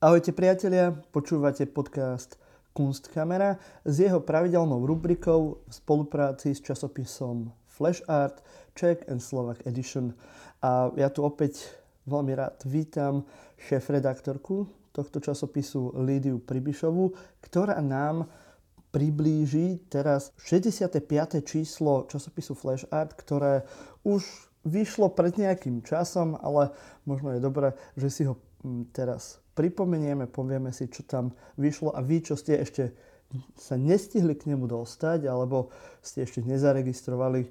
Ahojte priatelia, počúvate podcast Kunstkamera s jeho pravidelnou rubrikou v spolupráci s časopisom Flash Art Czech and Slovak Edition. A ja tu opäť veľmi rád vítam šéf-redaktorku tohto časopisu Lídiu Pribišovu, ktorá nám priblíži teraz 65. číslo časopisu Flash Art, ktoré už vyšlo pred nejakým časom, ale možno je dobré, že si ho mm, teraz pripomenieme, povieme si, čo tam vyšlo a vy, čo ste ešte sa nestihli k nemu dostať, alebo ste ešte nezaregistrovali, eh,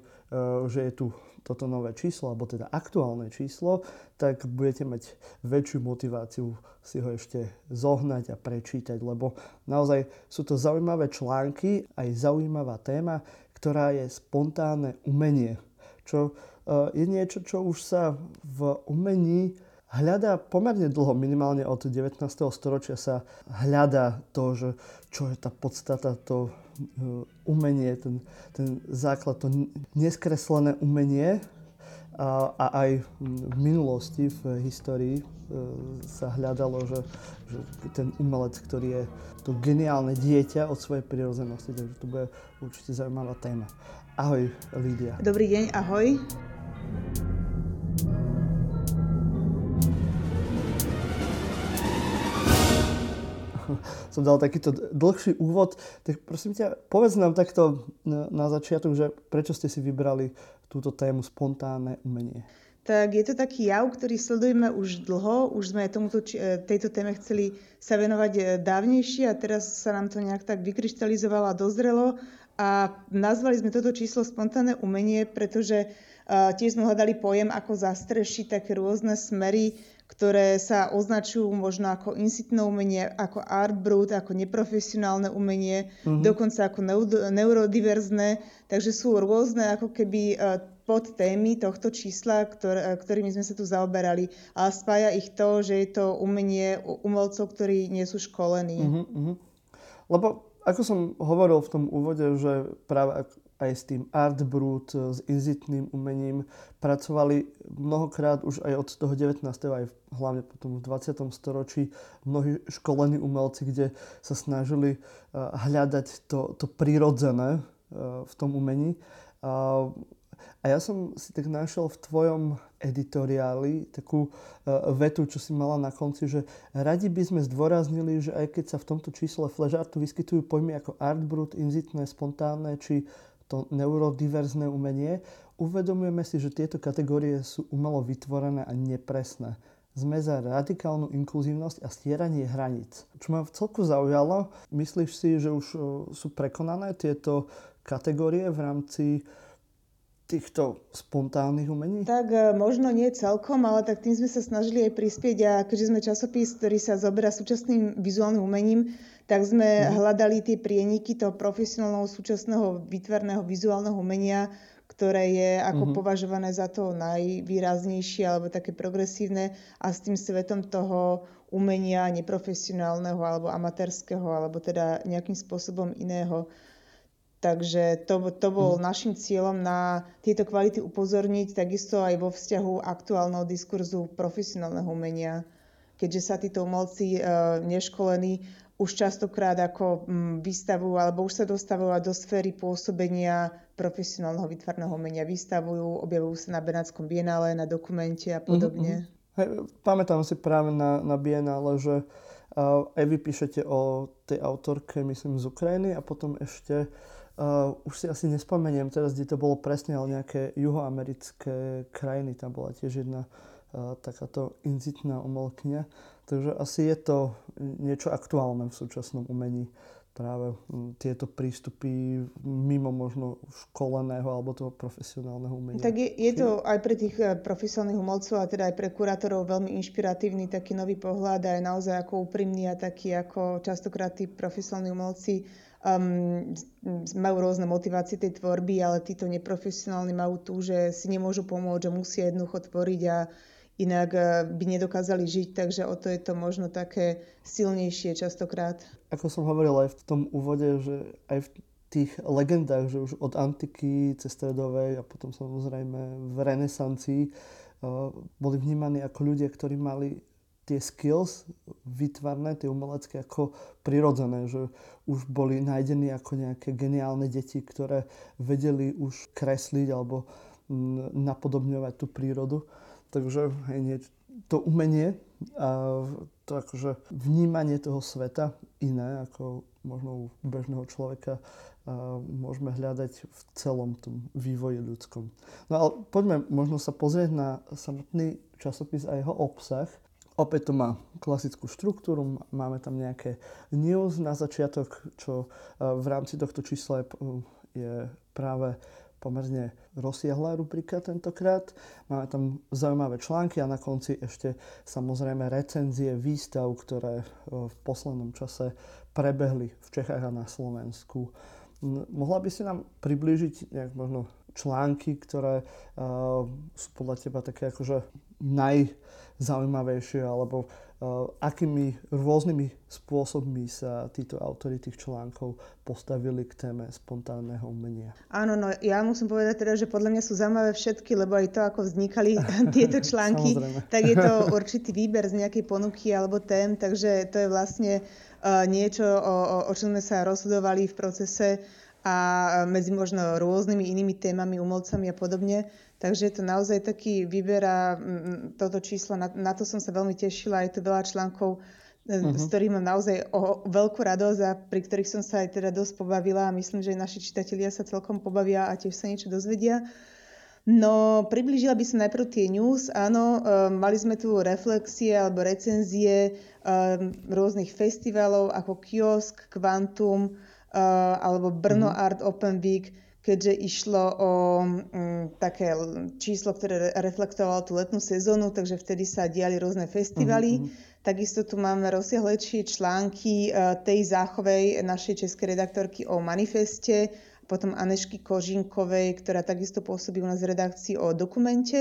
že je tu toto nové číslo, alebo teda aktuálne číslo, tak budete mať väčšiu motiváciu si ho ešte zohnať a prečítať, lebo naozaj sú to zaujímavé články, aj zaujímavá téma, ktorá je spontánne umenie, čo eh, je niečo, čo už sa v umení hľadá pomerne dlho, minimálne od 19. storočia sa hľadá to, že čo je tá podstata, to e, umenie, ten, ten základ, to neskreslené umenie. A, a aj v minulosti, v histórii e, sa hľadalo, že, že ten umelec, ktorý je to geniálne dieťa od svojej prirodzenosti, takže to bude určite zaujímavá téma. Ahoj, Lídia. Dobrý deň, ahoj. Som dal takýto dlhší úvod, tak prosím ťa, povedz nám takto na, začiatok, že prečo ste si vybrali túto tému spontánne umenie. Tak je to taký jav, ktorý sledujeme už dlho, už sme tomuto, e, tejto téme chceli sa venovať e, dávnejšie a teraz sa nám to nejak tak vykryštalizovalo a dozrelo. A nazvali sme toto číslo spontánne umenie, pretože uh, tiež sme hľadali pojem, ako zastrešiť také rôzne smery ktoré sa označujú možno ako insitné umenie, ako art brut, ako neprofesionálne umenie, mm-hmm. dokonca ako neurodiverzné. Takže sú rôzne ako keby e, pod témy tohto čísla, ktor, e, ktorými sme sa tu zaoberali. A spája ich to, že je to umenie umelcov, ktorí nie sú školení. Mm-hmm. Lebo ako som hovoril v tom úvode, že práve aj s tým art brut, s inzitným umením. Pracovali mnohokrát už aj od toho 19. aj hlavne potom v 20. storočí mnohí školení umelci, kde sa snažili eh, hľadať to, to prirodzené eh, v tom umení. A ja som si tak našiel v tvojom editoriáli takú vetu, čo si mala na konci, že radi by sme zdôraznili, že aj keď sa v tomto čísle Artu vyskytujú pojmy ako art brut, inzitné, spontánne či to neurodiverzné umenie, uvedomujeme si, že tieto kategórie sú umelo vytvorené a nepresné. Sme za radikálnu inkluzívnosť a stieranie hraníc. Čo ma v celku zaujalo, myslíš si, že už sú prekonané tieto kategórie v rámci týchto spontánnych umení? Tak e, možno nie celkom, ale tak tým sme sa snažili aj prispieť a keďže sme časopis, ktorý sa zoberá súčasným vizuálnym umením, tak sme mm. hľadali tie prieniky toho profesionálneho súčasného výtvarného vizuálneho umenia, ktoré je ako mm-hmm. považované za to najvýraznejšie alebo také progresívne a s tým svetom toho umenia neprofesionálneho alebo amatérskeho alebo teda nejakým spôsobom iného. Takže to, to bol mm. našim cieľom na tieto kvality upozorniť, takisto aj vo vzťahu aktuálneho diskurzu profesionálneho umenia. Keďže sa títo umelci e, neškolení už častokrát ako mm, vystavujú alebo už sa dostávajú do sféry pôsobenia profesionálneho výtvarného umenia. Vystavujú, objavujú sa na Benátskom bienále, na dokumente a podobne. Mm-hmm. Hej, pamätám si práve na, na bienále, že uh, aj vy píšete o tej autorke, myslím, z Ukrajiny a potom ešte Uh, už si asi nespomeniem teraz, kde to bolo presne, ale nejaké juhoamerické krajiny. Tam bola tiež jedna uh, takáto inzitná umelkyňa. Takže asi je to niečo aktuálne v súčasnom umení práve tieto prístupy mimo možno školeného alebo toho profesionálneho umenia. Tak je, je to aj pre tých eh, profesionálnych umelcov a teda aj pre kurátorov veľmi inšpiratívny taký nový pohľad a je naozaj ako úprimný a taký ako častokrát tí profesionálni umelci um, majú rôzne motivácie tej tvorby, ale títo neprofesionálni majú tu, že si nemôžu pomôcť, že musia jednoducho tvoriť a inak eh, by nedokázali žiť, takže o to je to možno také silnejšie častokrát. Ako som hovoril aj v tom úvode, že aj v tých legendách, že už od antiky cez stredovej a potom samozrejme v renesancii uh, boli vnímaní ako ľudia, ktorí mali tie skills vytvarné, tie umelecké ako prirodzené, že už boli nájdení ako nejaké geniálne deti, ktoré vedeli už kresliť alebo mm, napodobňovať tú prírodu. Takže hej, nie, to umenie a to akože vnímanie toho sveta iné ako možno u bežného človeka a môžeme hľadať v celom tom vývoji ľudskom. No ale poďme možno sa pozrieť na samotný časopis a jeho obsah. Opäť to má klasickú štruktúru, máme tam nejaké news na začiatok, čo v rámci tohto čísla je práve pomerne rozsiahlá rubrika tentokrát. Máme tam zaujímavé články a na konci ešte samozrejme recenzie výstav, ktoré e, v poslednom čase prebehli v Čechách a na Slovensku. Mohla by si nám priblížiť nejak možno články, ktoré uh, sú podľa teba také akože najzaujímavejšie, alebo akými rôznymi spôsobmi sa títo autory tých článkov postavili k téme spontánneho umenia. Áno, no ja musím povedať teda, že podľa mňa sú zaujímavé všetky, lebo aj to, ako vznikali tieto články, tak je to určitý výber z nejakej ponuky alebo tém, takže to je vlastne uh, niečo, o, o, o čom sme sa rozhodovali v procese a medzi možno rôznymi inými témami, umelcami a podobne. Takže je to naozaj taký výber a toto číslo, na, na to som sa veľmi tešila. Je tu veľa článkov, uh-huh. z ktorých mám naozaj o, veľkú radosť a pri ktorých som sa aj teda dosť pobavila a myslím, že naši čitatelia sa celkom pobavia a tiež sa niečo dozvedia. No, priblížila by som najprv tie news. Áno, um, mali sme tu reflexie alebo recenzie um, rôznych festivalov ako Kiosk, Quantum, alebo Brno mm-hmm. Art Open Week, keďže išlo o um, také číslo, ktoré reflektovalo tú letnú sezónu, takže vtedy sa diali rôzne festivaly. Mm-hmm. Takisto tu máme rozsiahlejšie články uh, tej záchovej našej českej redaktorky o manifeste, potom Anešky Kožinkovej, ktorá takisto pôsobí u nás v redakcii o dokumente.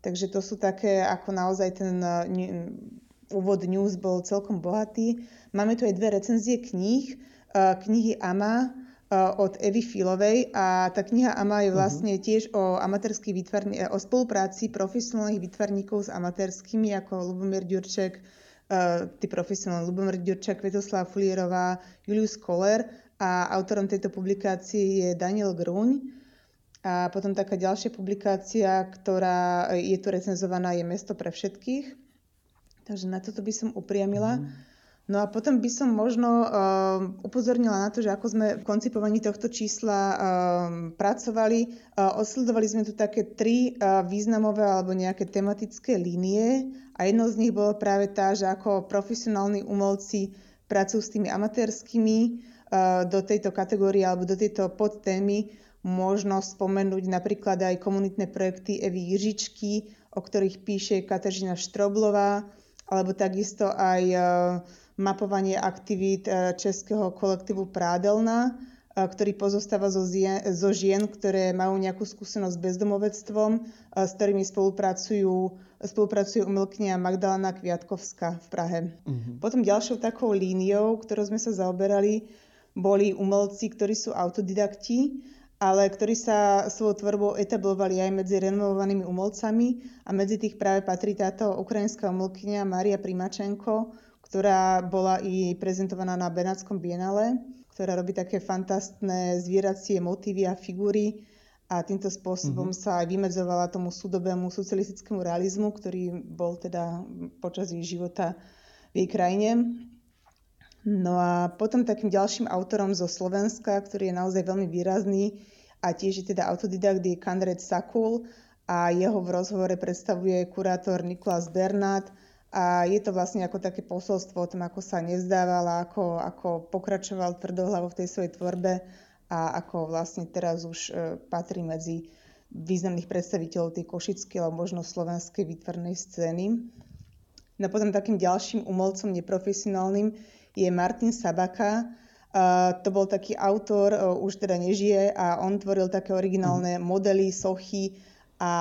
Takže to sú také, ako naozaj ten uh, úvod news bol celkom bohatý. Máme tu aj dve recenzie kníh. Eh, knihy Ama eh, od Evy Filovej a tá kniha Ama je mhm. vlastne tiež o amatérských výtvarní, eh, o spolupráci profesionálnych výtvarníkov s amatérskými ako Lubomír Ďurček, tí profesionálni Lubomír Ďurček, Svetoslava Fulierová, Julius Koller a autorom tejto publikácie je Daniel Gruň. A potom taká ďalšia publikácia, ktorá je tu recenzovaná, je Mesto pre všetkých. Takže na toto by som upriamila. Mm. No a potom by som možno uh, upozornila na to, že ako sme v koncipovaní tohto čísla uh, pracovali. Uh, osledovali sme tu také tri uh, významové alebo nejaké tematické línie a jednou z nich bolo práve tá, že ako profesionálni umelci pracujú s tými amatérskými uh, do tejto kategórie alebo do tejto podtémy možno spomenúť napríklad aj komunitné projekty Evy Jižičky, o ktorých píše Kateřina Štroblová, alebo takisto aj uh, mapovanie aktivít e, českého kolektívu Prádelna, e, ktorý pozostáva zo, zien, zo žien, ktoré majú nejakú skúsenosť s bezdomovectvom, e, s ktorými spolupracujú, spolupracujú umelkynia Magdalena Kviatkovská v Prahe. Uh-huh. Potom ďalšou takou líniou, ktorou sme sa zaoberali, boli umelci, ktorí sú autodidakti, ale ktorí sa svojou tvorbou etablovali aj medzi renovovanými umelcami a medzi tých práve patrí táto ukrajinská umelkynia Maria Primačenko, ktorá bola i prezentovaná na Benátskom bienále, ktorá robí také fantastné zvieracie motívy a figúry a týmto spôsobom mm-hmm. sa aj vymedzovala tomu súdobému socialistickému realizmu, ktorý bol teda počas jej života v jej krajine. No a potom takým ďalším autorom zo Slovenska, ktorý je naozaj veľmi výrazný a tiež je teda autodidakt, je Kandred Sakul a jeho v rozhovore predstavuje kurátor Nikolás Bernát, a je to vlastne ako také posolstvo o tom, ako sa nevzdával, ako, ako pokračoval tvrdohlavo v tej svojej tvorbe a ako vlastne teraz už e, patrí medzi významných predstaviteľov tej košickej alebo možno slovenskej výtvarnej scény. No potom takým ďalším umelcom neprofesionálnym je Martin Sabaka. Uh, to bol taký autor, uh, už teda nežije a on tvoril také originálne modely, sochy, a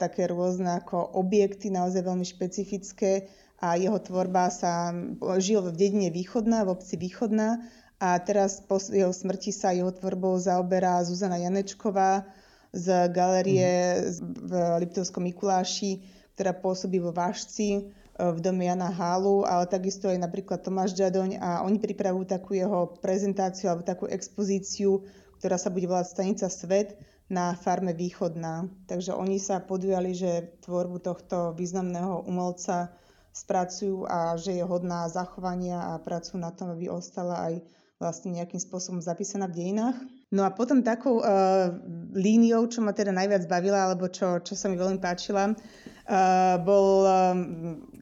také rôzne ako objekty, naozaj veľmi špecifické. A jeho tvorba sa žil v dedine Východná, v obci Východná. A teraz po jeho smrti sa jeho tvorbou zaoberá Zuzana Janečková z galerie mm. v Liptovskom Mikuláši, ktorá pôsobí vo Vážci v dome Jana Hálu, ale takisto aj napríklad Tomáš Žadoň a oni pripravujú takú jeho prezentáciu alebo takú expozíciu, ktorá sa bude volať Stanica Svet na farme Východná. Takže oni sa podujali, že tvorbu tohto významného umelca spracujú a že je hodná zachovania a pracujú na tom, aby ostala aj vlastne nejakým spôsobom zapísaná v dejinách. No a potom takou uh, líniou, čo ma teda najviac bavila, alebo čo, čo sa mi veľmi páčila, bol um,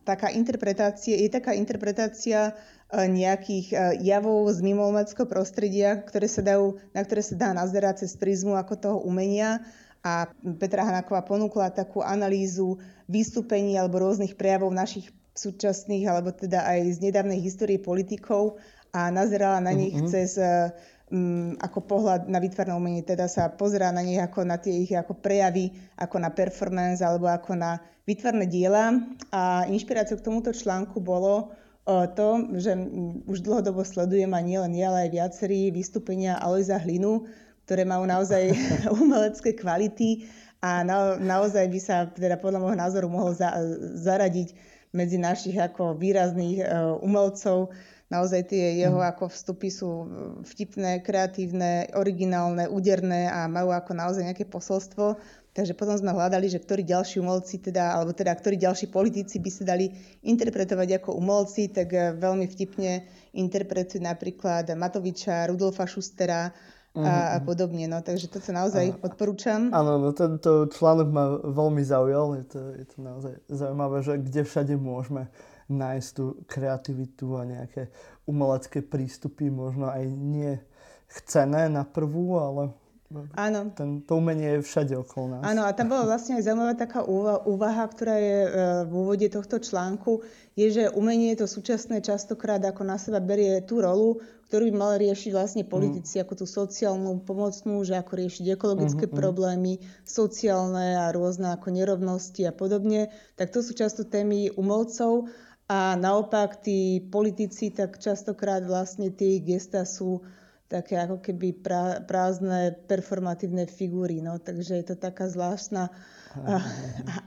taká interpretácia, je taká interpretácia uh, nejakých uh, javov z mimoumeckého prostredia, ktoré sa dajú, na ktoré sa dá nazerať cez prízmu ako toho umenia a Petra Hanaková ponúkla takú analýzu vystúpení alebo rôznych prejavov našich súčasných alebo teda aj z nedávnej histórie politikov a nazerala na nich mm-hmm. cez um, ako pohľad na výtvarné umenie, teda sa pozerá na nich ako na tie ich ako prejavy, ako na performance alebo ako na výtvarné diela. A inšpiráciou k tomuto článku bolo uh, to, že um, už dlhodobo sledujem a nielen ja, ale aj viacerí vystúpenia Alojza Hlinu, ktoré majú naozaj umelecké kvality a na, naozaj by sa teda podľa môjho názoru mohol za, zaradiť medzi našich ako výrazných uh, umelcov. Naozaj tie jeho mm. ako vstupy sú uh, vtipné, kreatívne, originálne, úderné a majú ako naozaj nejaké posolstvo. Takže potom sme hľadali, že ktorí ďalší umelci, teda, alebo teda ktorí ďalší politici by sa dali interpretovať ako umelci, tak uh, veľmi vtipne interpretujú napríklad Matoviča, Rudolfa Schustera, a, a mhm. podobne. No, takže to sa naozaj a, odporúčam. Áno, no tento článok ma veľmi zaujal. Je to, je to naozaj zaujímavé, že kde všade môžeme nájsť tú kreativitu a nejaké umelecké prístupy, možno aj nie chcené na prvú, ale Áno. Ten, to umenie je všade okolo nás. Áno, a tam bola vlastne aj zaujímavá taká úvaha, ktorá je e, v úvode tohto článku, je, že umenie to súčasné častokrát ako na seba berie tú rolu, ktorú by mali riešiť vlastne mm. politici, mm. ako tú sociálnu, pomocnú, že ako riešiť ekologické mm, problémy, sociálne a rôzne ako nerovnosti a podobne. Tak to sú často témy umelcov a naopak tí politici tak častokrát vlastne tie gesta sú také ako keby prázdne performatívne figúry. No. Takže je to taká zvláštna uh,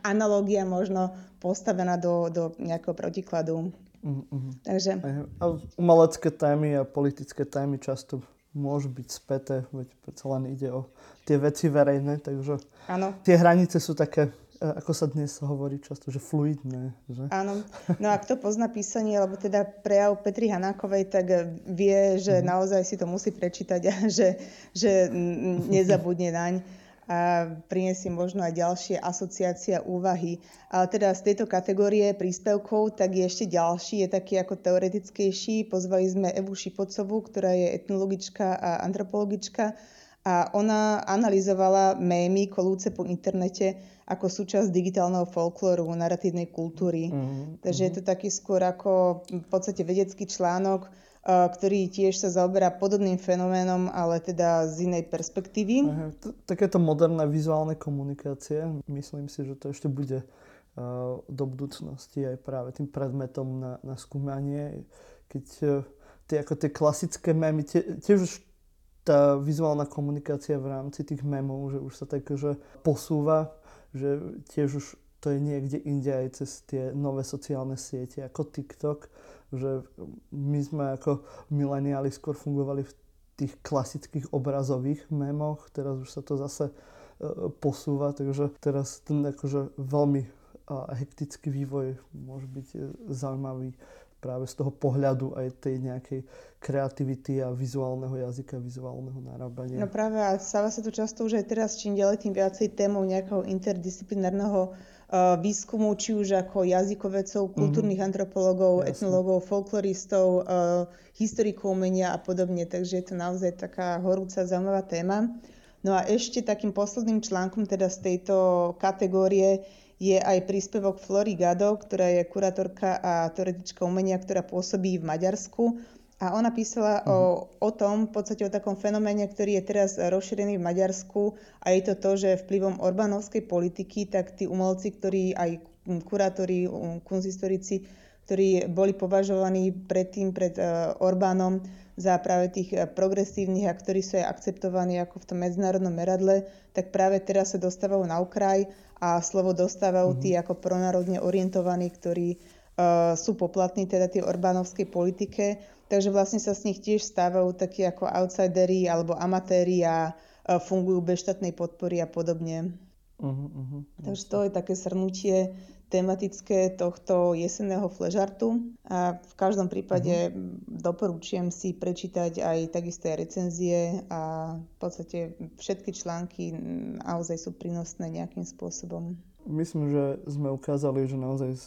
analogia možno postavená do, do nejakého protikladu. Uh-huh. Takže... A umelecké témy a politické témy často môžu byť späté, veď predsa len ide o tie veci verejné, takže ano. tie hranice sú také ako sa dnes hovorí často, že fluidné. Že? Áno. No a kto pozná písanie, alebo teda prejav Petri Hanákovej, tak vie, že mm. naozaj si to musí prečítať a že, že nezabudne naň a prinesie možno aj ďalšie asociácie a úvahy. Ale teda z tejto kategórie príspevkov, tak je ešte ďalší, je taký ako teoretickejší. Pozvali sme Evu Šipocovú, ktorá je etnologička a antropologička a ona analyzovala mémy kolúce po internete ako súčasť digitálneho folklóru, narratívnej kultúry. Mm-hmm. Takže je to taký skôr ako v podstate vedecký článok, ktorý tiež sa zaoberá podobným fenoménom, ale teda z inej perspektívy. Aha, takéto moderné vizuálne komunikácie, myslím si, že to ešte bude do budúcnosti aj práve tým predmetom na, na skúmanie, keď e, tie, ako tie klasické mémy, tie, tiež už tá vizuálna komunikácia v rámci tých memov, že už sa tak že posúva, že tiež už to je niekde inde aj cez tie nové sociálne siete ako TikTok, že my sme ako mileniáli skôr fungovali v tých klasických obrazových memoch, teraz už sa to zase uh, posúva, takže teraz ten akože veľmi hektický vývoj môže byť uh, zaujímavý práve z toho pohľadu aj tej nejakej kreativity a vizuálneho jazyka, vizuálneho narábania. No práve a stáva sa to často už aj teraz čím ďalej tým viacej témou nejakého interdisciplinárneho uh, výskumu, či už ako jazykovecov, mhm. kultúrnych mm-hmm. antropologov, Jasne. etnologov, folkloristov, uh, historikov umenia a podobne. Takže je to naozaj taká horúca, zaujímavá téma. No a ešte takým posledným článkom teda z tejto kategórie je aj príspevok Flory Gado, ktorá je kurátorka a teoretička umenia, ktorá pôsobí v Maďarsku. A ona písala mm. o, mhm. o tom, v podstate o takom fenoméne, ktorý je teraz rozšírený v Maďarsku a je to to, že vplyvom Orbánovskej politiky, tak tí umelci, ktorí aj kurátori, kunzistorici, ktorí boli považovaní predtým pred uh, Orbánom za práve tých uh, progresívnych a ktorí sú aj akceptovaní ako v tom medzinárodnom meradle, tak práve teraz sa dostávajú na okraj a slovo dostávajú mm-hmm. tí ako pronárodne orientovaní, ktorí sú poplatní teda tej Orbánovskej politike, takže vlastne sa z nich tiež stávajú takí ako outsideri alebo amatéri a fungujú bez štátnej podpory a podobne. Uh-huh, uh-huh, takže to je také srnutie tematické tohto jesenného fležartu a v každom prípade uh-huh. doporučujem si prečítať aj takisto aj recenzie a v podstate všetky články naozaj sú prínosné nejakým spôsobom. Myslím, že sme ukázali, že naozaj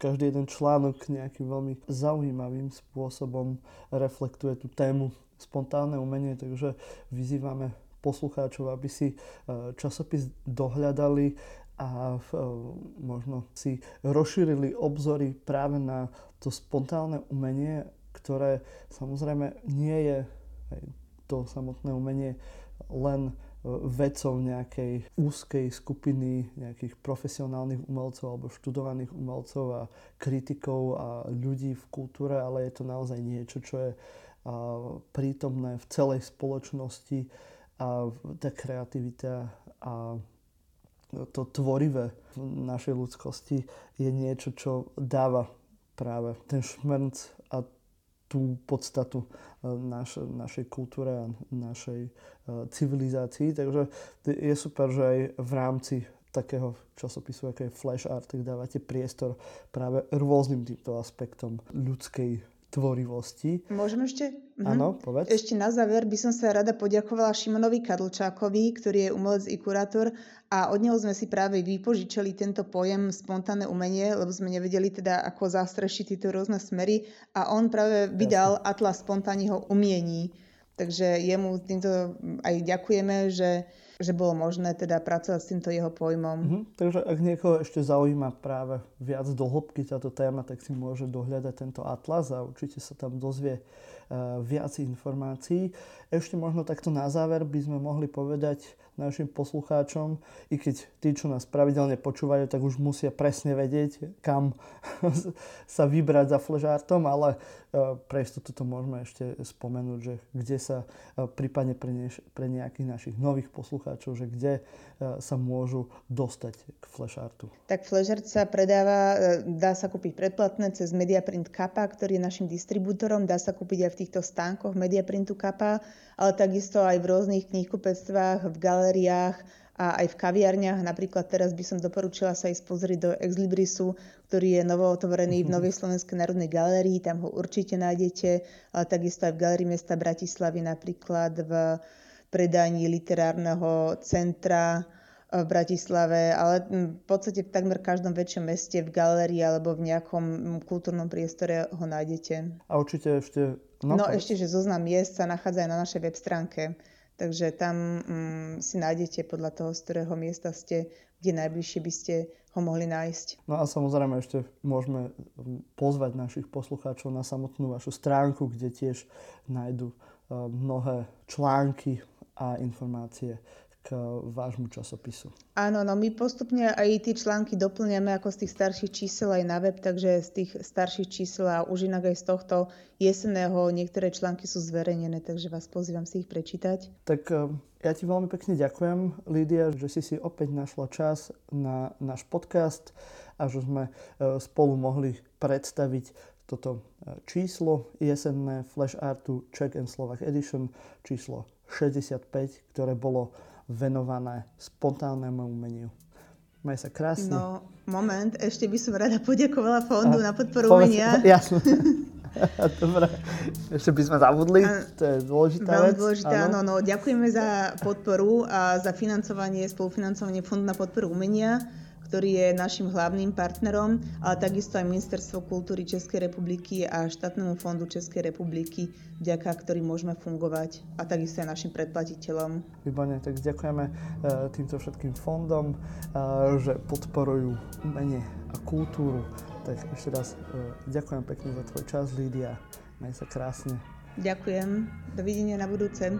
každý jeden článok nejakým veľmi zaujímavým spôsobom reflektuje tú tému spontánne umenie, takže vyzývame poslucháčov, aby si e, časopis dohľadali a e, možno si rozšírili obzory práve na to spontánne umenie, ktoré samozrejme nie je to samotné umenie len vedcov nejakej úzkej skupiny nejakých profesionálnych umelcov alebo študovaných umelcov a kritikov a ľudí v kultúre, ale je to naozaj niečo, čo je prítomné v celej spoločnosti a tá kreativita a to tvorivé v našej ľudskosti je niečo, čo dáva práve ten šmrnc a tú podstatu e, naš, našej kultúre a našej uh, civilizácii. Takže je super, že aj v rámci takého časopisu, ako je Flash Art, tak dávate priestor práve rôznym týmto aspektom ľudskej tvorivosti. Môžem ešte? Mhm. Áno, povedz. Ešte na záver by som sa rada poďakovala Šimonovi Kadlčákovi, ktorý je umelec i kurátor a od neho sme si práve vypožičali tento pojem spontánne umenie, lebo sme nevedeli teda, ako zastrešiť tieto rôzne smery a on práve vydal Jasne. Atlas spontánneho umiení. Takže jemu týmto aj ďakujeme, že že bolo možné teda pracovať s týmto jeho pojmom. Mm-hmm. Takže ak niekoho ešte zaujíma práve viac do hĺbky táto téma, tak si môže dohľadať tento atlas a určite sa tam dozvie uh, viac informácií. Ešte možno takto na záver by sme mohli povedať našim poslucháčom, i keď tí, čo nás pravidelne počúvajú, tak už musia presne vedieť, kam sa vybrať za fležártom, ale e, pre istotu to môžeme ešte spomenúť, že kde sa e, prípadne pre, ne, pre nejakých našich nových poslucháčov, že kde e, sa môžu dostať k flešartu. Tak flešart sa predáva, dá sa kúpiť predplatné cez Mediaprint Kappa, ktorý je našim distribútorom, dá sa kúpiť aj v týchto stánkoch Mediaprintu Kappa, ale takisto aj v rôznych knihkupectvách, v galériách a aj v kaviarniach. Napríklad teraz by som doporučila sa ísť pozrieť do Exlibrisu, ktorý je novo otvorený v Novej Slovenskej národnej galérii, tam ho určite nájdete, ale takisto aj v Galérii mesta Bratislavy, napríklad v predaní literárneho centra v Bratislave, ale v podstate v takmer každom väčšom meste, v galérii alebo v nejakom kultúrnom priestore ho nájdete. A určite ešte No, no ešte, že zoznam miest sa nachádza aj na našej web stránke. Takže tam mm, si nájdete podľa toho, z ktorého miesta ste, kde najbližšie by ste ho mohli nájsť. No a samozrejme ešte môžeme mm, pozvať našich poslucháčov na samotnú vašu stránku, kde tiež nájdu e, mnohé články a informácie k vášmu časopisu. Áno, no my postupne aj tie články doplňame ako z tých starších čísel aj na web, takže z tých starších čísel a už inak aj z tohto jesenného niektoré články sú zverejnené, takže vás pozývam si ich prečítať. Tak e, ja ti veľmi pekne ďakujem, Lídia, že si si opäť našla čas na náš podcast a že sme e, spolu mohli predstaviť toto číslo jesenné Flash Artu Czech and Slovak Edition, číslo 65, ktoré bolo venované spontánnemu umeniu. Maj sa krásne. No, moment, ešte by som rada poďakovala Fondu a, na podporu umenia. Jasne. Dobre, ešte by sme zabudli, to je dôležitá Veľmi vec. áno. áno. Ďakujeme za podporu a za financovanie, spolufinancovanie Fondu na podporu umenia ktorý je našim hlavným partnerom, ale takisto aj Ministerstvo kultúry Českej republiky a štátnemu fondu Českej republiky, vďaka ktorým môžeme fungovať a takisto aj našim predplatiteľom. Výborne, tak ďakujeme e, týmto všetkým fondom, e, že podporujú umenie a kultúru. Tak ešte raz e, ďakujem pekne za tvoj čas, Lídia. Maj sa krásne. Ďakujem. Dovidenia na budúce.